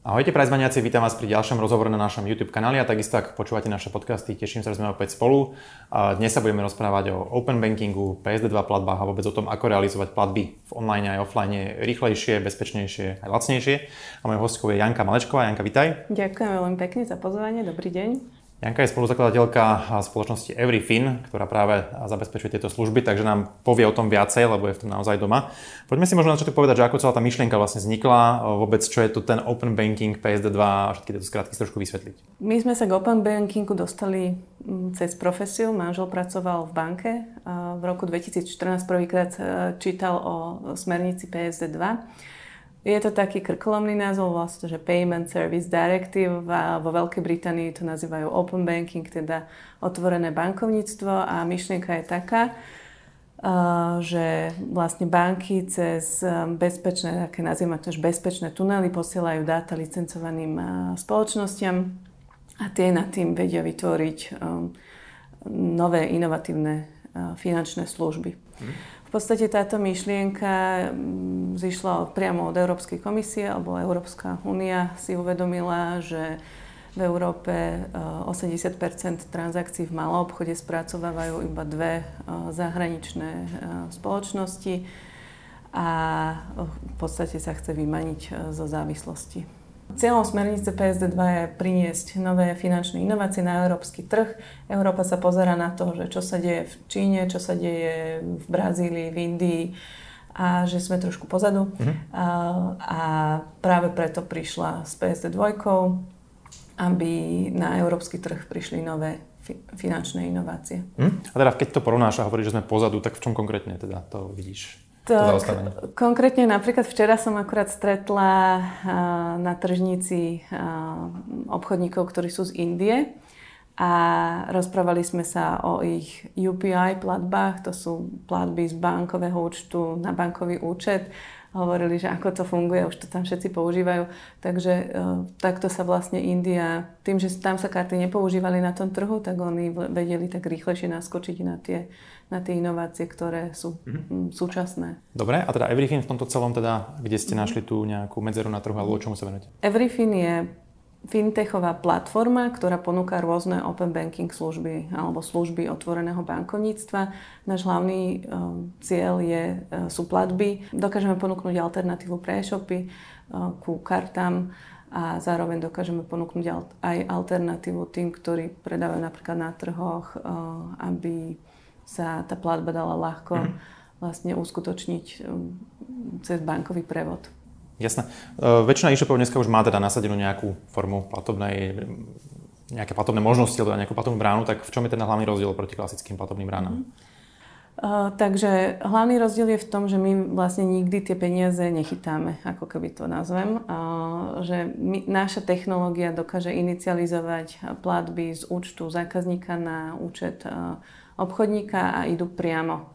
Ahojte prajzmaniaci, vítam vás pri ďalšom rozhovore na našom YouTube kanáli a takisto ak počúvate naše podcasty, teším sa, že sme opäť spolu. Dnes sa budeme rozprávať o open bankingu, PSD2 platbách a vôbec o tom, ako realizovať platby v online aj offline rýchlejšie, bezpečnejšie aj lacnejšie. A mojou hostkou je Janka Malečková. Janka, vitaj. Ďakujem veľmi pekne za pozvanie, dobrý deň. Janka je spoluzakladateľka spoločnosti Everyfin, ktorá práve zabezpečuje tieto služby, takže nám povie o tom viacej, lebo je v tom naozaj doma. Poďme si možno na začiatok povedať, že ako celá tá myšlienka vlastne vznikla, vôbec čo je to ten open banking, PSD2 a všetky tieto skratky trošku vysvetliť. My sme sa k open bankingu dostali mm, cez profesiu. Manžel pracoval v banke. V roku 2014 prvýkrát e, čítal o smernici PSD2 je to taký krkolomný názov, vlastne, že Payment Service Directive a vo Veľkej Británii to nazývajú Open Banking, teda otvorené bankovníctvo a myšlienka je taká, že vlastne banky cez bezpečné, také nazývame to bezpečné tunely posielajú dáta licencovaným spoločnosťam a tie nad tým vedia vytvoriť nové inovatívne finančné služby. Mm. V podstate táto myšlienka mm, zišla priamo od Európskej komisie, alebo Európska únia si uvedomila, že v Európe 80 eh, transakcií v malom obchode spracovávajú iba dve eh, zahraničné eh, spoločnosti a v podstate sa chce vymaniť zo závislosti. Cieľom smernice PSD2 je priniesť nové finančné inovácie na európsky trh. Európa sa pozera na to, že čo sa deje v Číne, čo sa deje v Brazílii, v Indii a že sme trošku pozadu. Mm-hmm. A, a práve preto prišla s PSD2, aby na európsky trh prišli nové fi- finančné inovácie. Mm? A teda keď to porovnáš a hovoríš, že sme pozadu, tak v čom konkrétne teda to vidíš? Tak, konkrétne napríklad včera som akurát stretla na tržnici obchodníkov, ktorí sú z Indie a rozprávali sme sa o ich UPI platbách, to sú platby z bankového účtu na bankový účet. Hovorili, že ako to funguje, už to tam všetci používajú. Takže e, takto sa vlastne India, tým, že tam sa karty nepoužívali na tom trhu, tak oni vedeli tak rýchlejšie naskočiť na tie na tie inovácie, ktoré sú mm-hmm. súčasné. Dobre, a teda Everyfin v tomto celom, teda, kde ste mm-hmm. našli tú nejakú medzeru na trhu, alebo čomu sa venujete? Everyfin je fintechová platforma, ktorá ponúka rôzne open banking služby alebo služby otvoreného bankovníctva. Náš hlavný uh, cieľ je, uh, sú platby. Dokážeme ponúknuť alternatívu pre e-shopy uh, ku kartám a zároveň dokážeme ponúknuť aj alternatívu tým, ktorí predávajú napríklad na trhoch, aby sa tá platba dala ľahko mm. vlastne uskutočniť cez bankový prevod. Jasné. Uh, väčšina e-shopov dneska už má teda nasadenú nejakú formu platobnej, nejaké platobné možnosti alebo nejakú platobnú bránu, tak v čom je ten hlavný rozdiel proti klasickým platobným bránam? Uh, takže hlavný rozdiel je v tom, že my vlastne nikdy tie peniaze nechytáme, ako keby to nazvem. Uh, že my, naša technológia dokáže inicializovať platby z účtu zákazníka na účet uh, obchodníka a idú priamo.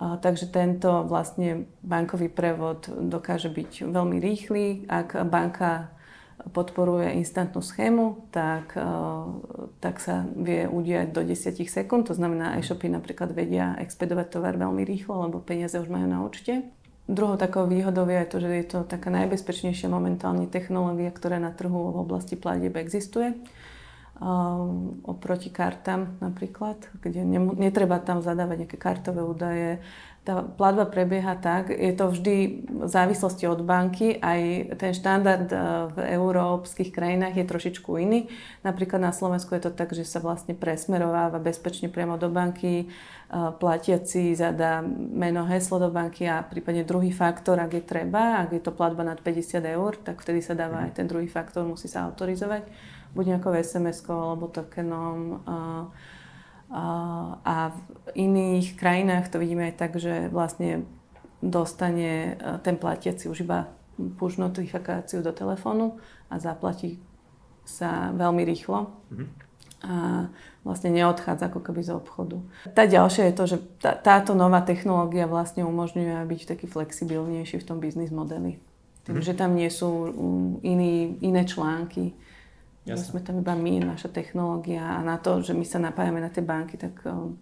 Takže tento vlastne bankový prevod dokáže byť veľmi rýchly. Ak banka podporuje instantnú schému, tak, tak sa vie udiať do 10 sekúnd. To znamená, e-shopy napríklad vedia expedovať tovar veľmi rýchlo, lebo peniaze už majú na účte. Druhou takou výhodou je aj to, že je to taká najbezpečnejšia momentálne technológia, ktorá na trhu v oblasti platieb existuje oproti kartám napríklad, kde netreba tam zadávať nejaké kartové údaje. Tá platba prebieha tak, je to vždy v závislosti od banky, aj ten štandard e, v európskych krajinách je trošičku iný. Napríklad na Slovensku je to tak, že sa vlastne presmerováva bezpečne priamo do banky, e, platiaci zadá meno, heslo do banky a prípadne druhý faktor, ak je treba, ak je to platba nad 50 eur, tak vtedy sa dáva aj ten druhý faktor, musí sa autorizovať buď nejakou SMS-kou alebo tokenom. A, v iných krajinách to vidíme aj tak, že vlastne dostane e, ten platiaci už iba push notifikáciu do telefónu a zaplatí sa veľmi rýchlo. Mm-hmm. A vlastne neodchádza ako keby z obchodu. Tá ďalšia je to, že tá, táto nová technológia vlastne umožňuje byť taký flexibilnejší v tom biznis modeli. Tým, mm. že tam nie sú iný, iné články, Jasne. sme tam iba my, naša technológia a na to, že my sa napájame na tie banky, tak um,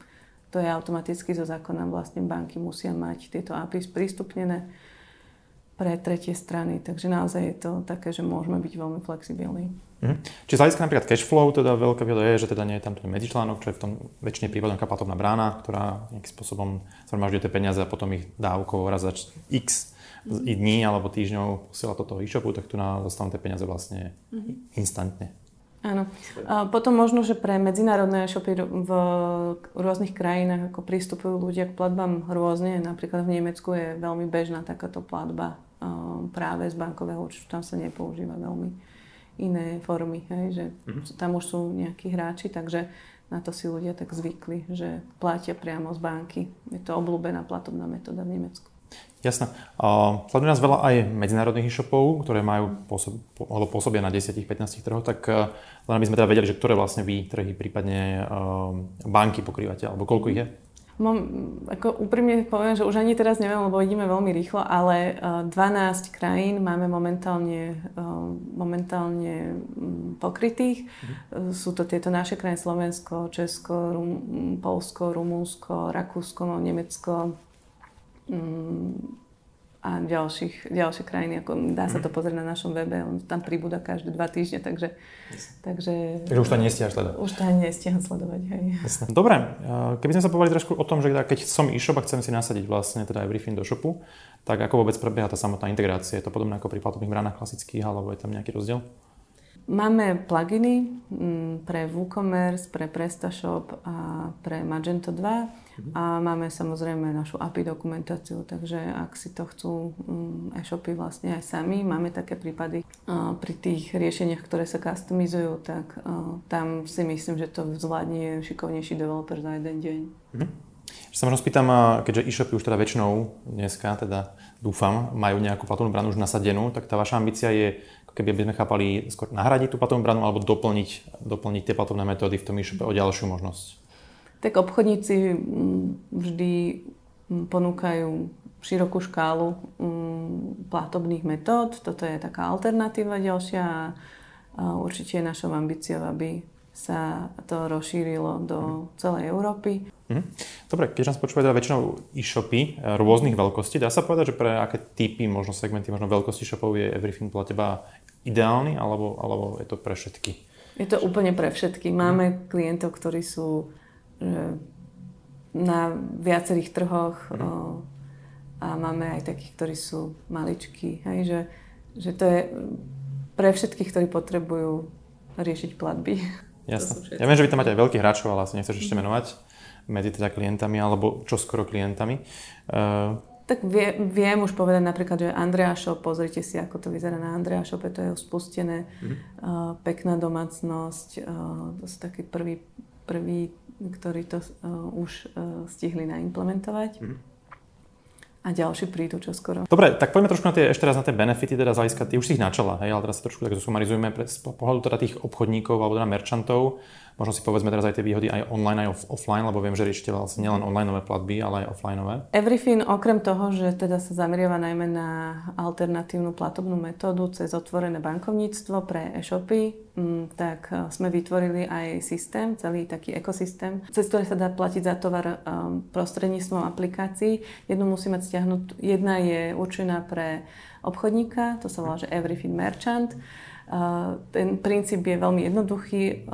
to je automaticky zo zákona vlastne banky musia mať tieto API sprístupnené. pre tretie strany. Takže naozaj je to také, že môžeme byť veľmi flexibilní. Mhm. Čiže z hľadiska napríklad cash flow, teda veľká výhoda je, že teda nie je tam ten medzičlánok, čo je v tom väčšine prípadom kapatovná brána, ktorá nejakým spôsobom zhromažďuje tie peniaze a potom ich dávkou raz za x dní alebo týždňov posiela do toho e-shopu, tak tu na dostanú tie peniaze vlastne mm-hmm. instantne. Áno. A potom možno, že pre medzinárodné e-shopy v rôznych krajinách ako pristupujú ľudia k platbám rôzne. Napríklad v Nemecku je veľmi bežná takáto platba práve z bankového účtu. Tam sa nepoužíva veľmi iné formy. Hej? Že mm-hmm. Tam už sú nejakí hráči, takže na to si ľudia tak zvykli, že platia priamo z banky. Je to obľúbená platobná metóda v Nemecku. Jasné. Uh, sleduje nás veľa aj medzinárodných e-shopov, ktoré majú pôsob, alebo pôsobia na 10-15 trhoch, tak uh, len aby sme teda vedeli, že ktoré vlastne vy trhy, prípadne uh, banky pokrývate, alebo koľko ich je? Mám, ako úprimne poviem, že už ani teraz neviem, lebo ideme veľmi rýchlo, ale uh, 12 krajín máme momentálne, uh, momentálne um, pokrytých. Uh-huh. Sú to tieto naše krajiny Slovensko, Česko, Rum, Polsko, Rumúnsko, Rakúsko, Nemecko, Mm, a ďalších, ďalšie krajiny. Ako dá sa to mhm. pozrieť na našom webe, on tam pribúda každé dva týždne, takže... Takže, takže už to nestíhaš sledovať. Už to ani nestíham sledovať, hej. Jasne. Dobre, keby sme sa povedali trošku o tom, že keď som e-shop a chcem si nasadiť vlastne teda everything do shopu, tak ako vôbec prebieha tá samotná integrácia? Je to podobné ako pri platobných bránach klasických, alebo je tam nejaký rozdiel? Máme pluginy mm, pre WooCommerce, pre PrestaShop a pre Magento 2 mhm. a máme samozrejme našu API dokumentáciu, takže ak si to chcú mm, e-shopy vlastne aj sami, máme také prípady pri tých riešeniach, ktoré sa customizujú, tak tam si myslím, že to zvládne šikovnejší developer za jeden deň. Mhm. Sa možno spýtam, keďže e-shopy už teda väčšinou dneska, teda dúfam, majú nejakú platobnú bránu už nasadenú, tak tá vaša ambícia je keby by sme chápali skôr nahradiť tú platobnú bránu alebo doplniť, doplniť tie platobné metódy v tom e-shope o ďalšiu možnosť? Tak obchodníci mm, vždy mm, ponúkajú širokú škálu mm, platobných metód. Toto je taká alternatíva ďalšia a určite je našou ambíciou, aby sa to rozšírilo do celej Európy. Mhm. Dobre, keď nás počúvajú teda väčšinou e-shopy e, rôznych veľkostí, dá sa povedať, že pre aké typy, možno segmenty, možno veľkosti shopov je Everything podľa teba ideálny, alebo, alebo je to pre všetky? Je to úplne pre všetky. Máme klientov, ktorí sú že, na viacerých trhoch mm. o, a máme aj takých, ktorí sú maličkí. Hej, že, že to je pre všetkých, ktorí potrebujú riešiť platby. Jasné. Ja viem, že vy tam máte aj veľkých hráčov, ale asi nechceš ešte menovať medzi teda klientami alebo čo skoro klientami. Uh, tak vie, viem už povedať napríklad, že Andrea Shop, pozrite si, ako to vyzerá na Andrea Shope, to je spustené, mm. uh, pekná domácnosť, uh, to sú takí prví, prví ktorí to uh, už uh, stihli naimplementovať. Mm a ďalší prídu čo skoro. Dobre, tak poďme trošku na tie, ešte raz na tie benefity, teda z hľadiska, ty už si ich načala, hej, ale teraz sa trošku tak zosumarizujeme pre, z pohľadu teda tých obchodníkov alebo teda merchantov. Možno si povedzme teraz aj tie výhody aj online, aj off- offline, lebo viem, že riešite vlastne nielen onlineové platby, ale aj offlineové. Everyfin okrem toho, že teda sa zameriava najmä na alternatívnu platobnú metódu cez otvorené bankovníctvo pre e-shopy, tak e, sme vytvorili aj systém, celý taký ekosystém, cez ktorý sa dá platiť za tovar um, prostredníctvom aplikácií. Jednu musí mať stiahnuť, jedna je určená pre obchodníka, to sa volá, že Everyfin Merchant. Uh, ten princíp je veľmi jednoduchý.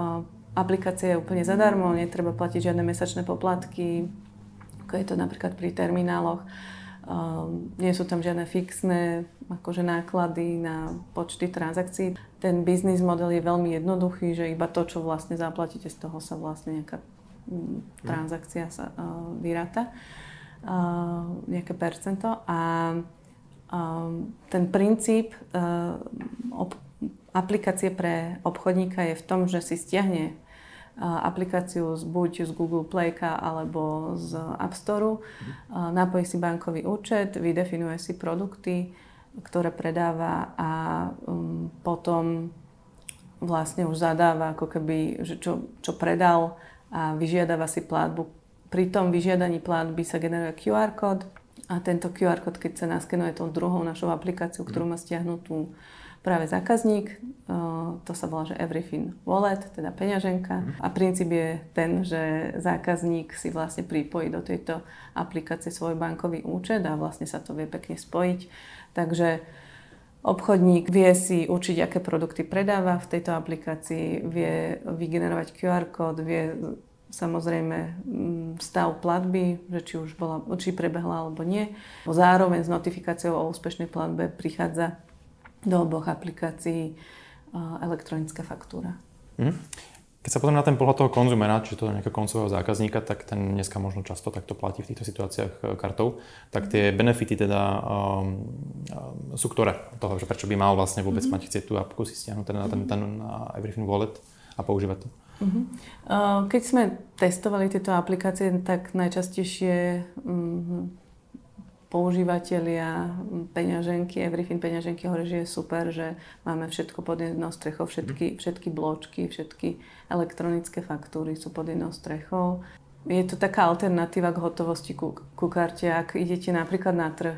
Aplikácia je úplne zadarmo, netreba platiť žiadne mesačné poplatky, ako je to napríklad pri termináloch. Um, nie sú tam žiadne fixné akože náklady na počty transakcií. Ten biznis model je veľmi jednoduchý, že iba to, čo vlastne zaplatíte, z toho sa vlastne nejaká mm, transakcia sa uh, vyráta, uh, nejaké percento. A um, ten princíp uh, ob- aplikácie pre obchodníka je v tom, že si stiahne aplikáciu z, buď z Google Playka alebo z App Store, napojí si bankový účet, vydefinuje si produkty, ktoré predáva a um, potom vlastne už zadáva ako keby, že čo, čo predal a vyžiadava si platbu. Pri tom vyžiadaní platby sa generuje QR kód a tento QR kód, keď sa naskenuje tou druhou našou aplikáciou, ktorú má stiahnutú práve zákazník, to sa volá, že Everything Wallet, teda peňaženka. A princíp je ten, že zákazník si vlastne pripojí do tejto aplikácie svoj bankový účet a vlastne sa to vie pekne spojiť. Takže obchodník vie si určiť, aké produkty predáva v tejto aplikácii, vie vygenerovať QR kód, vie samozrejme mm, stav platby, že či už bola, či prebehla alebo nie. Zároveň s notifikáciou o úspešnej platbe prichádza do oboch aplikácií elektronická faktúra. Mm. Keď sa pozrieme na ten pohľad toho konzumera, či to nejakého koncového zákazníka, tak ten dneska možno často takto platí v týchto situáciách e, kartou, tak tie benefity teda um, um, sú ktoré? Toho, že prečo by mal vlastne vôbec mm-hmm. mať chcieť tú apku si stiahnuť teda na ten, ten na Everything Wallet a používať to? Uh-huh. Keď sme testovali tieto aplikácie, tak najčastejšie um, používateľia peňaženky, Everything peňaženky hovorí, že je super, že máme všetko pod jednou strechou, všetky, mhm. všetky bločky, všetky elektronické faktúry sú pod jednou strechou. Je to taká alternatíva k hotovosti ku, ku karte. Ak idete napríklad na trh,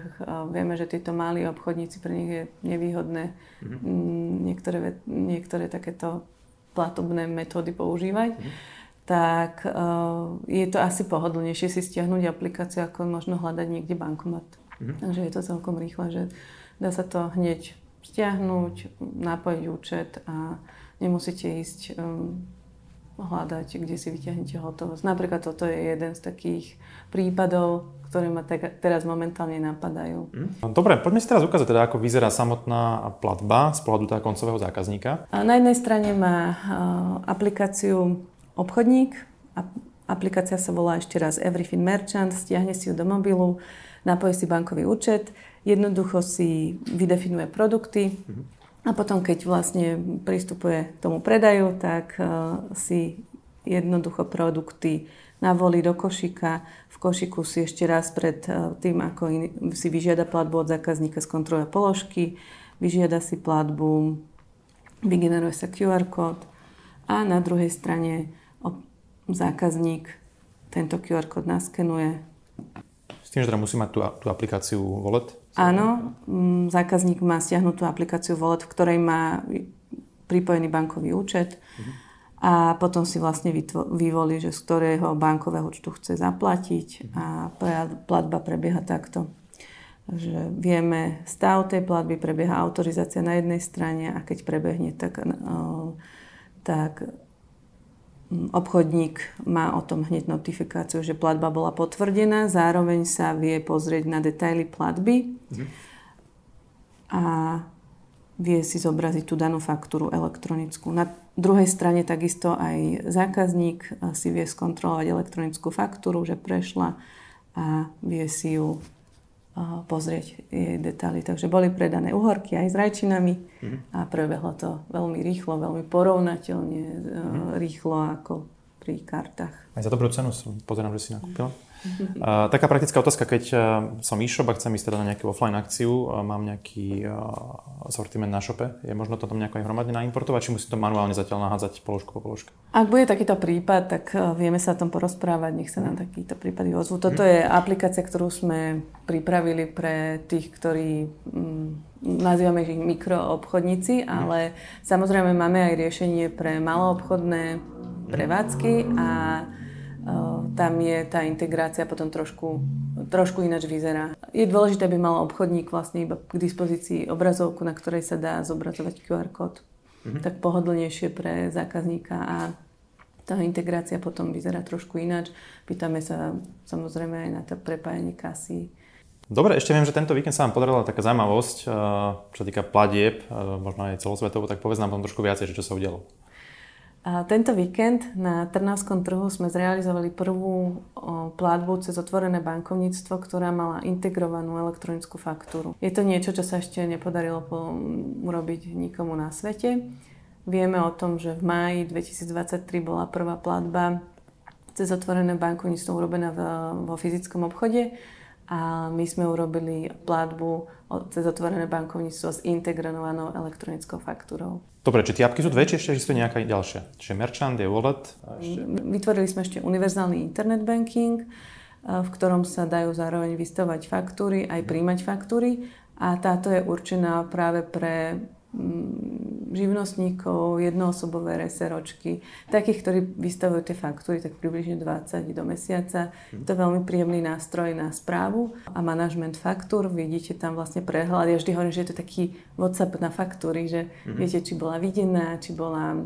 vieme, že títo malí obchodníci, pre nich je nevýhodné mm. niektoré, niektoré takéto platobné metódy používať. Mm tak uh, je to asi pohodlnejšie si stiahnuť aplikáciu, ako možno hľadať niekde bankomat. Mm-hmm. Takže je to celkom rýchle, že dá sa to hneď stiahnuť, napojiť účet a nemusíte ísť um, hľadať, kde si vyťahnete hotovosť. Napríklad toto je jeden z takých prípadov, ktoré ma tak, teraz momentálne napadajú. Mhm. Dobre, poďme si teraz ukázať, teda, ako vyzerá samotná platba z pohľadu teda koncového zákazníka. A na jednej strane má uh, aplikáciu obchodník. Aplikácia sa volá ešte raz Everything Merchant, stiahne si ju do mobilu, napojí si bankový účet, jednoducho si vydefinuje produkty a potom, keď vlastne pristupuje k tomu predaju, tak uh, si jednoducho produkty navolí do košíka. V košiku si ešte raz pred uh, tým, ako si vyžiada platbu od zákazníka, skontroluje položky, vyžiada si platbu, vygeneruje sa QR kód a na druhej strane zákazník tento QR kód naskenuje. S tým, že teda musí mať tú, tú aplikáciu Wallet? Áno, mm, zákazník má stiahnutú aplikáciu Wallet, v ktorej má pripojený bankový účet mhm. a potom si vlastne vyvolí, že z ktorého bankového účtu chce zaplatiť mhm. a platba prebieha takto že vieme stav tej platby, prebieha autorizácia na jednej strane a keď prebehne, tak, tak obchodník má o tom hneď notifikáciu, že platba bola potvrdená, zároveň sa vie pozrieť na detaily platby a vie si zobraziť tú danú faktúru elektronickú. Na druhej strane takisto aj zákazník si vie skontrolovať elektronickú faktúru, že prešla a vie si ju pozrieť jej detaily. Takže boli predané uhorky aj s rajčinami mm-hmm. a prebehlo to veľmi rýchlo, veľmi porovnateľne mm-hmm. rýchlo ako pri kartách. Aj za dobrú cenu pozerám, že si nakúpila. Taká praktická otázka, keď uh, som e-shop a chcem ísť teda na nejakú offline akciu, uh, mám nejaký uh, sortiment na shope, je možno to tam nejako aj hromadne naimportovať, či musím to manuálne zatiaľ nahádzať položku po položke? Ak bude takýto prípad, tak vieme sa o tom porozprávať, nech sa nám takýto prípady ozvú. Toto je aplikácia, ktorú sme pripravili pre tých, ktorí um, nazývame ich mikroobchodníci, ale samozrejme máme aj riešenie pre maloobchodné prevádzky a tam je tá integrácia potom trošku, trošku ináč vyzerá. Je dôležité, aby mal obchodník vlastne iba k dispozícii obrazovku, na ktorej sa dá zobrazovať QR kód. Mm-hmm. Tak pohodlnejšie pre zákazníka a tá integrácia potom vyzerá trošku ináč. Pýtame sa samozrejme aj na to prepájanie kasy. Dobre, ešte viem, že tento víkend sa vám podarila taká zaujímavosť, čo sa týka platieb, možno aj celosvetovo, tak povedz nám tam trošku viacej, čo sa udialo. Tento víkend na Trnavskom trhu sme zrealizovali prvú platbu cez otvorené bankovníctvo, ktorá mala integrovanú elektronickú faktúru. Je to niečo, čo sa ešte nepodarilo urobiť nikomu na svete. Vieme o tom, že v máji 2023 bola prvá platba cez otvorené bankovníctvo urobená vo fyzickom obchode a my sme urobili platbu cez otvorené bankovníctvo s integrovanou elektronickou faktúrou. Dobre, či tie apky sú dve, či ešte existuje nejaká ďalšia? Čiže Merchant je wallet? A ešte... Vytvorili sme ešte univerzálny internet banking, v ktorom sa dajú zároveň vystavovať faktúry, aj príjmať faktúry a táto je určená práve pre živnostníkov, jednoosobové reseročky, takých, ktorí vystavujú tie faktúry tak približne 20 do mesiaca. Je to veľmi príjemný nástroj na správu a manažment faktúr. Vidíte tam vlastne prehľad. Ja vždy hovorím, že je to taký WhatsApp na faktúry, že mm-hmm. viete, či bola videná, či bola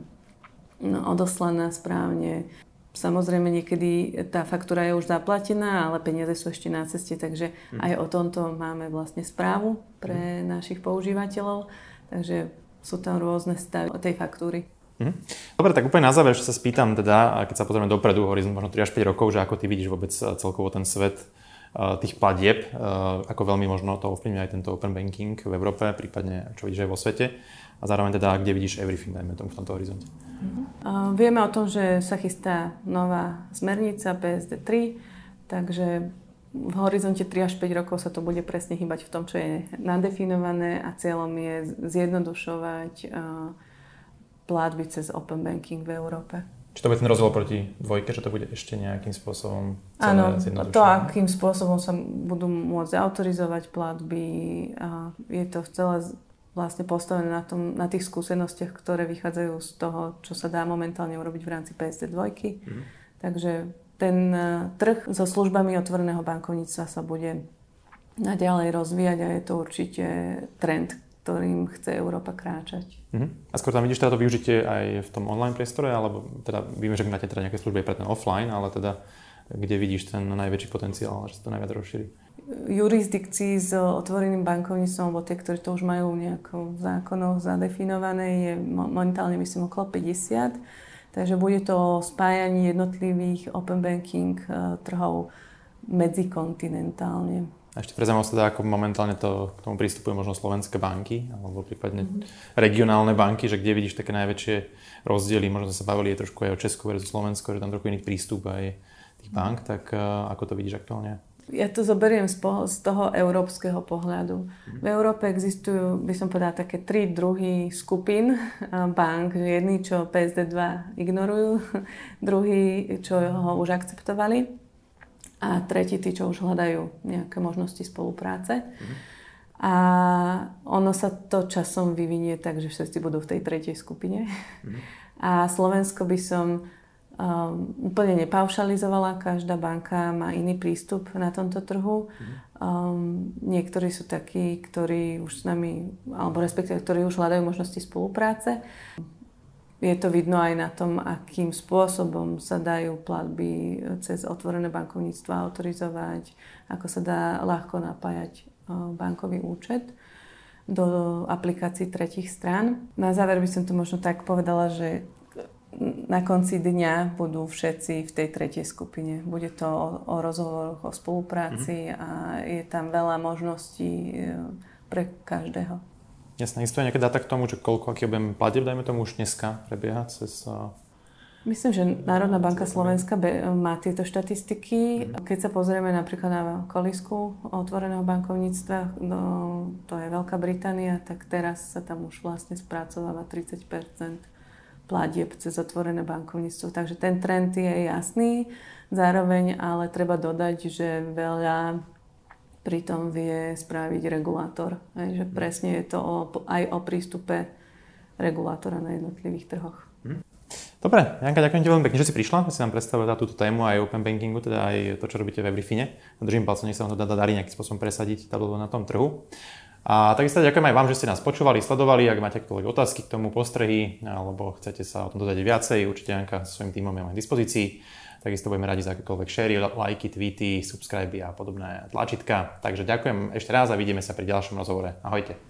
no, odoslaná správne, Samozrejme, niekedy tá faktúra je už zaplatená, ale peniaze sú ešte na ceste, takže mhm. aj o tomto máme vlastne správu pre mhm. našich používateľov. Takže sú tam rôzne stavy tej faktúry. Mhm. Dobre, tak úplne na záver, že sa spýtam teda, keď sa pozrieme dopredu, horizont možno 3 až 5 rokov, že ako ty vidíš vôbec eh, celkovo ten svet eh, tých platieb, eh, ako veľmi možno to ovplyvňuje aj tento open banking v Európe, prípadne čo vidíš aj vo svete a zároveň teda, kde vidíš everything, dajme tomu v tomto horizonte. Uh, vieme o tom, že sa chystá nová smernica PSD 3, takže v horizonte 3 až 5 rokov sa to bude presne hýbať v tom, čo je nadefinované a cieľom je zjednodušovať uh, platby cez open banking v Európe. Či to bude ten rozdiel proti dvojke, že to bude ešte nejakým spôsobom Áno, to akým spôsobom sa budú môcť autorizovať platby, je to celé vlastne postavené na, tom, na tých skúsenostiach, ktoré vychádzajú z toho, čo sa dá momentálne urobiť v rámci PSD2. Mm. Takže ten e, trh so službami otvoreného bankovníctva sa bude naďalej rozvíjať a je to určite trend, ktorým chce Európa kráčať. Mm-hmm. A skôr tam vidíš teda to využitie aj v tom online priestore, alebo teda víme, že máte teda nejaké služby pre ten offline, ale teda kde vidíš ten najväčší potenciál, že sa to najviac rozšíri? jurisdikcií s otvoreným bankovníctvom, alebo tie, ktorí to už majú nejako v zákonoch zadefinované, je momentálne myslím okolo 50. Takže bude to spájanie jednotlivých open banking eh, trhov medzikontinentálne. A ešte pre zaujímavosť teda, ako momentálne to, k tomu prístupujú možno slovenské banky, alebo prípadne mm-hmm. regionálne banky, že kde vidíš také najväčšie rozdiely, možno sme sa bavili trošku aj o Česku versus Slovensko, že tam trochu iný prístup aj tých bank, tak uh, ako to vidíš aktuálne? Ja to zoberiem z, po, z toho európskeho pohľadu. V Európe existujú, by som povedala, také tri druhy skupín bank. Jedni, čo PSD2 ignorujú, druhý, čo ho už akceptovali a tretí, tí, čo už hľadajú nejaké možnosti spolupráce. A ono sa to časom vyvinie tak, že všetci budú v tej tretej skupine. A Slovensko by som um, úplne nepaušalizovala. Každá banka má iný prístup na tomto trhu. Um, niektorí sú takí, ktorí už s nami, alebo respektíve, ktorí už hľadajú možnosti spolupráce. Je to vidno aj na tom, akým spôsobom sa dajú platby cez otvorené bankovníctvo autorizovať, ako sa dá ľahko napájať bankový účet do aplikácií tretich strán. Na záver by som to možno tak povedala, že na konci dňa budú všetci v tej tretej skupine. Bude to o, o rozhovoroch, o spolupráci mm-hmm. a je tam veľa možností e, pre každého. Jasné, existuje nejaké dáta k tomu, že koľko, aký objem platieb, dajme tomu už dneska prebieha cez... Myslím, že Národná banka Slovenska má tieto štatistiky. Mm-hmm. Keď sa pozrieme napríklad na kolisku otvoreného bankovníctva, no, to je Veľká Británia, tak teraz sa tam už vlastne spracováva 30 platieb cez otvorené bankovníctvo. Takže ten trend je jasný. Zároveň ale treba dodať, že veľa pritom vie spraviť regulátor. Že presne je to o, aj o prístupe regulátora na jednotlivých trhoch. Hm. Dobre, Janka, ďakujem ti veľmi pekne, že si prišla, že si nám predstavila túto tému aj open bankingu, teda aj to, čo robíte v Everyfine. Držím palcom, nech sa vám to dá darí nejakým spôsobom presadiť na tom trhu. A takisto ďakujem aj vám, že ste nás počúvali, sledovali. Ak máte akékoľvek otázky k tomu, postrehy, alebo chcete sa o tom dozvedieť viacej, určite Janka so svojím týmom je k dispozícii. Takisto budeme radi za akékoľvek share, lajky, tweety, subscribe a podobné tlačítka. Takže ďakujem ešte raz a vidíme sa pri ďalšom rozhovore. Ahojte.